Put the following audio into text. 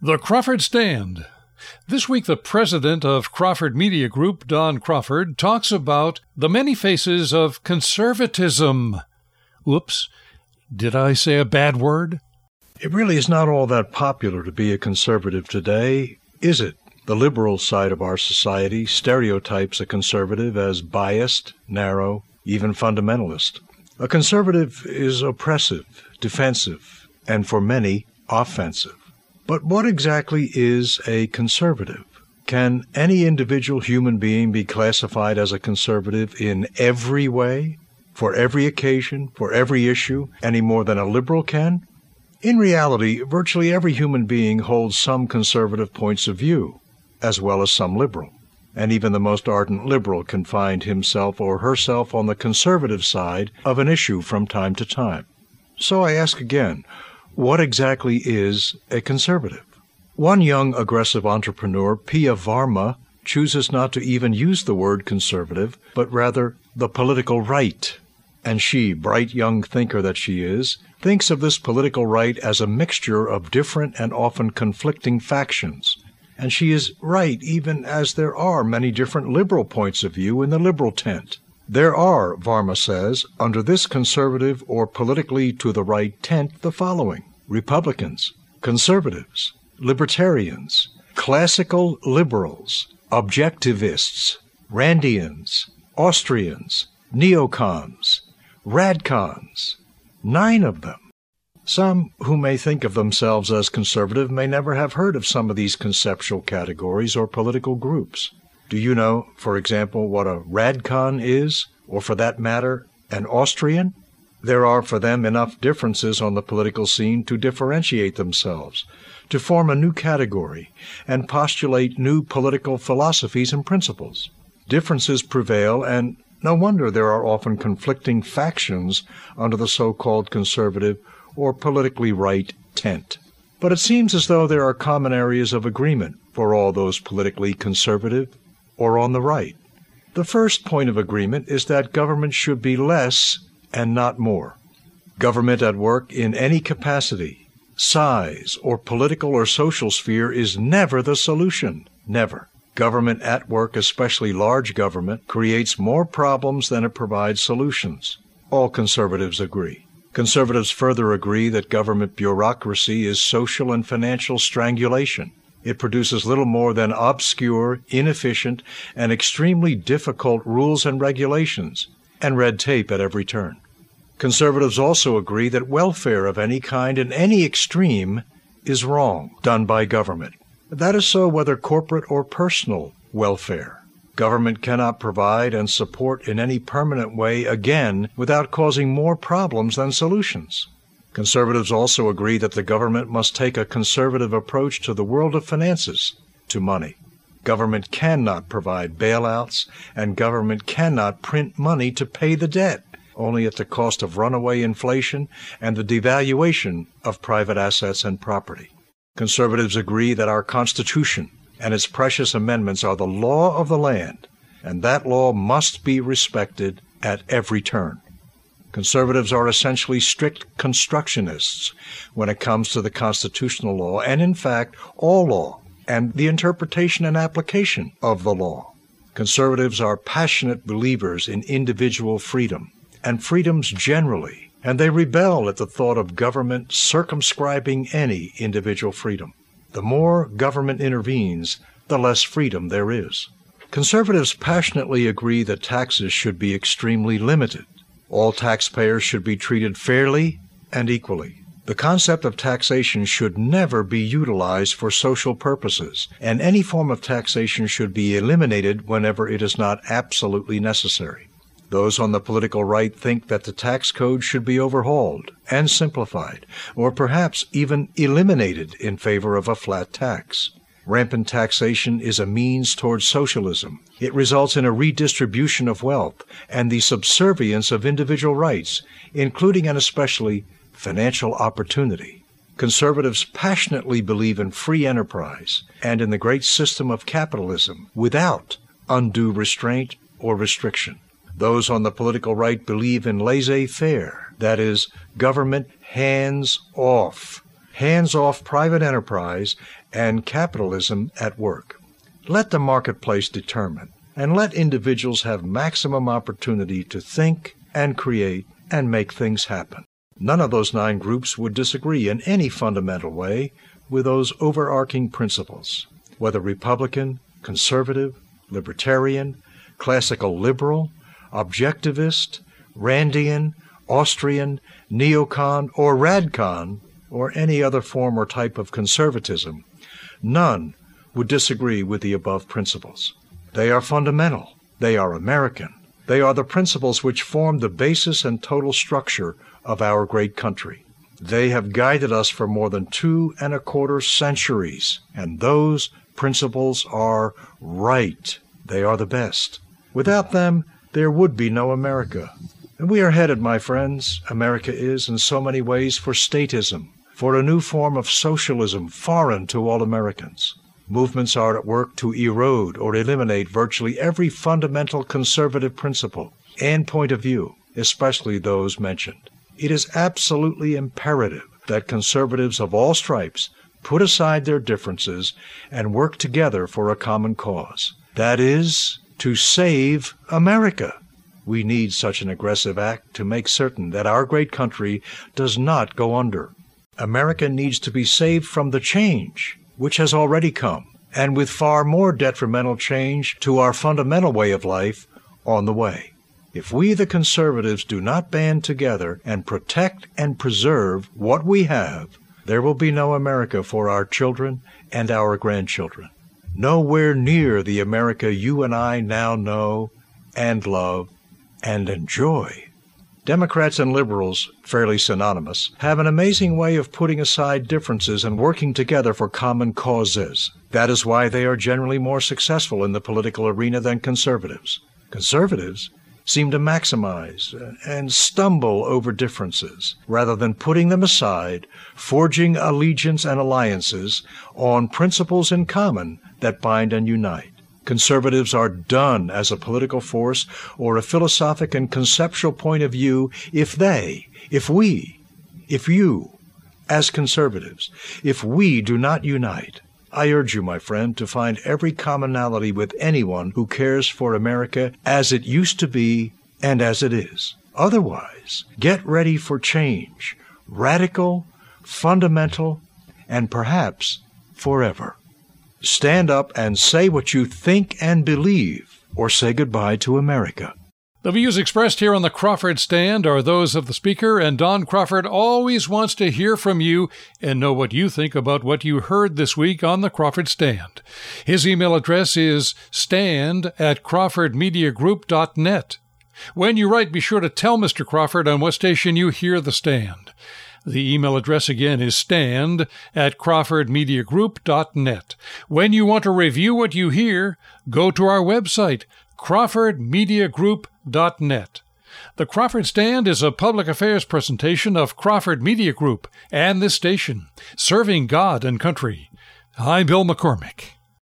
The Crawford Stand. This week, the president of Crawford Media Group, Don Crawford, talks about the many faces of conservatism. Whoops, did I say a bad word? It really is not all that popular to be a conservative today, is it? The liberal side of our society stereotypes a conservative as biased, narrow, even fundamentalist. A conservative is oppressive, defensive, and for many, offensive. But what exactly is a conservative? Can any individual human being be classified as a conservative in every way, for every occasion, for every issue, any more than a liberal can? In reality, virtually every human being holds some conservative points of view, as well as some liberal. And even the most ardent liberal can find himself or herself on the conservative side of an issue from time to time. So I ask again, what exactly is a conservative? One young aggressive entrepreneur, Pia Varma, chooses not to even use the word conservative, but rather the political right. And she, bright young thinker that she is, thinks of this political right as a mixture of different and often conflicting factions. And she is right even as there are many different liberal points of view in the liberal tent. There are, Varma says, under this conservative or politically to the right tent the following Republicans, conservatives, libertarians, classical liberals, objectivists, Randians, Austrians, neocons, radcons, nine of them. Some who may think of themselves as conservative may never have heard of some of these conceptual categories or political groups. Do you know, for example, what a radcon is, or for that matter, an Austrian? There are for them enough differences on the political scene to differentiate themselves, to form a new category, and postulate new political philosophies and principles. Differences prevail, and no wonder there are often conflicting factions under the so called conservative or politically right tent. But it seems as though there are common areas of agreement for all those politically conservative or on the right. The first point of agreement is that government should be less and not more. Government at work in any capacity, size, or political or social sphere is never the solution. Never. Government at work, especially large government, creates more problems than it provides solutions. All conservatives agree. Conservatives further agree that government bureaucracy is social and financial strangulation. It produces little more than obscure, inefficient, and extremely difficult rules and regulations, and red tape at every turn. Conservatives also agree that welfare of any kind in any extreme is wrong, done by government. That is so whether corporate or personal welfare. Government cannot provide and support in any permanent way again without causing more problems than solutions. Conservatives also agree that the government must take a conservative approach to the world of finances, to money. Government cannot provide bailouts, and government cannot print money to pay the debt, only at the cost of runaway inflation and the devaluation of private assets and property. Conservatives agree that our Constitution and its precious amendments are the law of the land, and that law must be respected at every turn. Conservatives are essentially strict constructionists when it comes to the constitutional law, and in fact, all law, and the interpretation and application of the law. Conservatives are passionate believers in individual freedom and freedoms generally, and they rebel at the thought of government circumscribing any individual freedom. The more government intervenes, the less freedom there is. Conservatives passionately agree that taxes should be extremely limited. All taxpayers should be treated fairly and equally. The concept of taxation should never be utilized for social purposes, and any form of taxation should be eliminated whenever it is not absolutely necessary. Those on the political right think that the tax code should be overhauled and simplified, or perhaps even eliminated in favor of a flat tax. Rampant taxation is a means towards socialism. It results in a redistribution of wealth and the subservience of individual rights, including and especially financial opportunity. Conservatives passionately believe in free enterprise and in the great system of capitalism without undue restraint or restriction. Those on the political right believe in laissez faire, that is, government hands off, hands off private enterprise, and capitalism at work. Let the marketplace determine, and let individuals have maximum opportunity to think and create and make things happen. None of those nine groups would disagree in any fundamental way with those overarching principles, whether Republican, conservative, libertarian, classical liberal, objectivist, Randian, Austrian, neocon, or radcon, or any other form or type of conservatism. None would disagree with the above principles. They are fundamental. They are American. They are the principles which form the basis and total structure of our great country. They have guided us for more than two and a quarter centuries, and those principles are right. They are the best. Without them, there would be no America. And we are headed, my friends, America is in so many ways for statism, for a new form of socialism foreign to all Americans. Movements are at work to erode or eliminate virtually every fundamental conservative principle and point of view, especially those mentioned. It is absolutely imperative that conservatives of all stripes put aside their differences and work together for a common cause. That is, to save America. We need such an aggressive act to make certain that our great country does not go under. America needs to be saved from the change which has already come, and with far more detrimental change to our fundamental way of life on the way. If we, the conservatives, do not band together and protect and preserve what we have, there will be no America for our children and our grandchildren. Nowhere near the America you and I now know and love and enjoy. Democrats and liberals, fairly synonymous, have an amazing way of putting aside differences and working together for common causes. That is why they are generally more successful in the political arena than conservatives. Conservatives seem to maximize uh, and stumble over differences rather than putting them aside, forging allegiance and alliances on principles in common that bind and unite. Conservatives are done as a political force or a philosophic and conceptual point of view if they, if we, if you, as conservatives, if we do not unite. I urge you, my friend, to find every commonality with anyone who cares for America as it used to be and as it is. Otherwise, get ready for change, radical, fundamental, and perhaps forever. Stand up and say what you think and believe, or say goodbye to America. The views expressed here on the Crawford Stand are those of the speaker, and Don Crawford always wants to hear from you and know what you think about what you heard this week on the Crawford Stand. His email address is stand at crawfordmediagroup.net. When you write, be sure to tell Mr. Crawford on what station you hear the stand. The email address again is stand at crawfordmediagroup.net. When you want to review what you hear, go to our website, crawfordmediagroup.net. The Crawford Stand is a public affairs presentation of Crawford Media Group and this station, serving God and country. I'm Bill McCormick.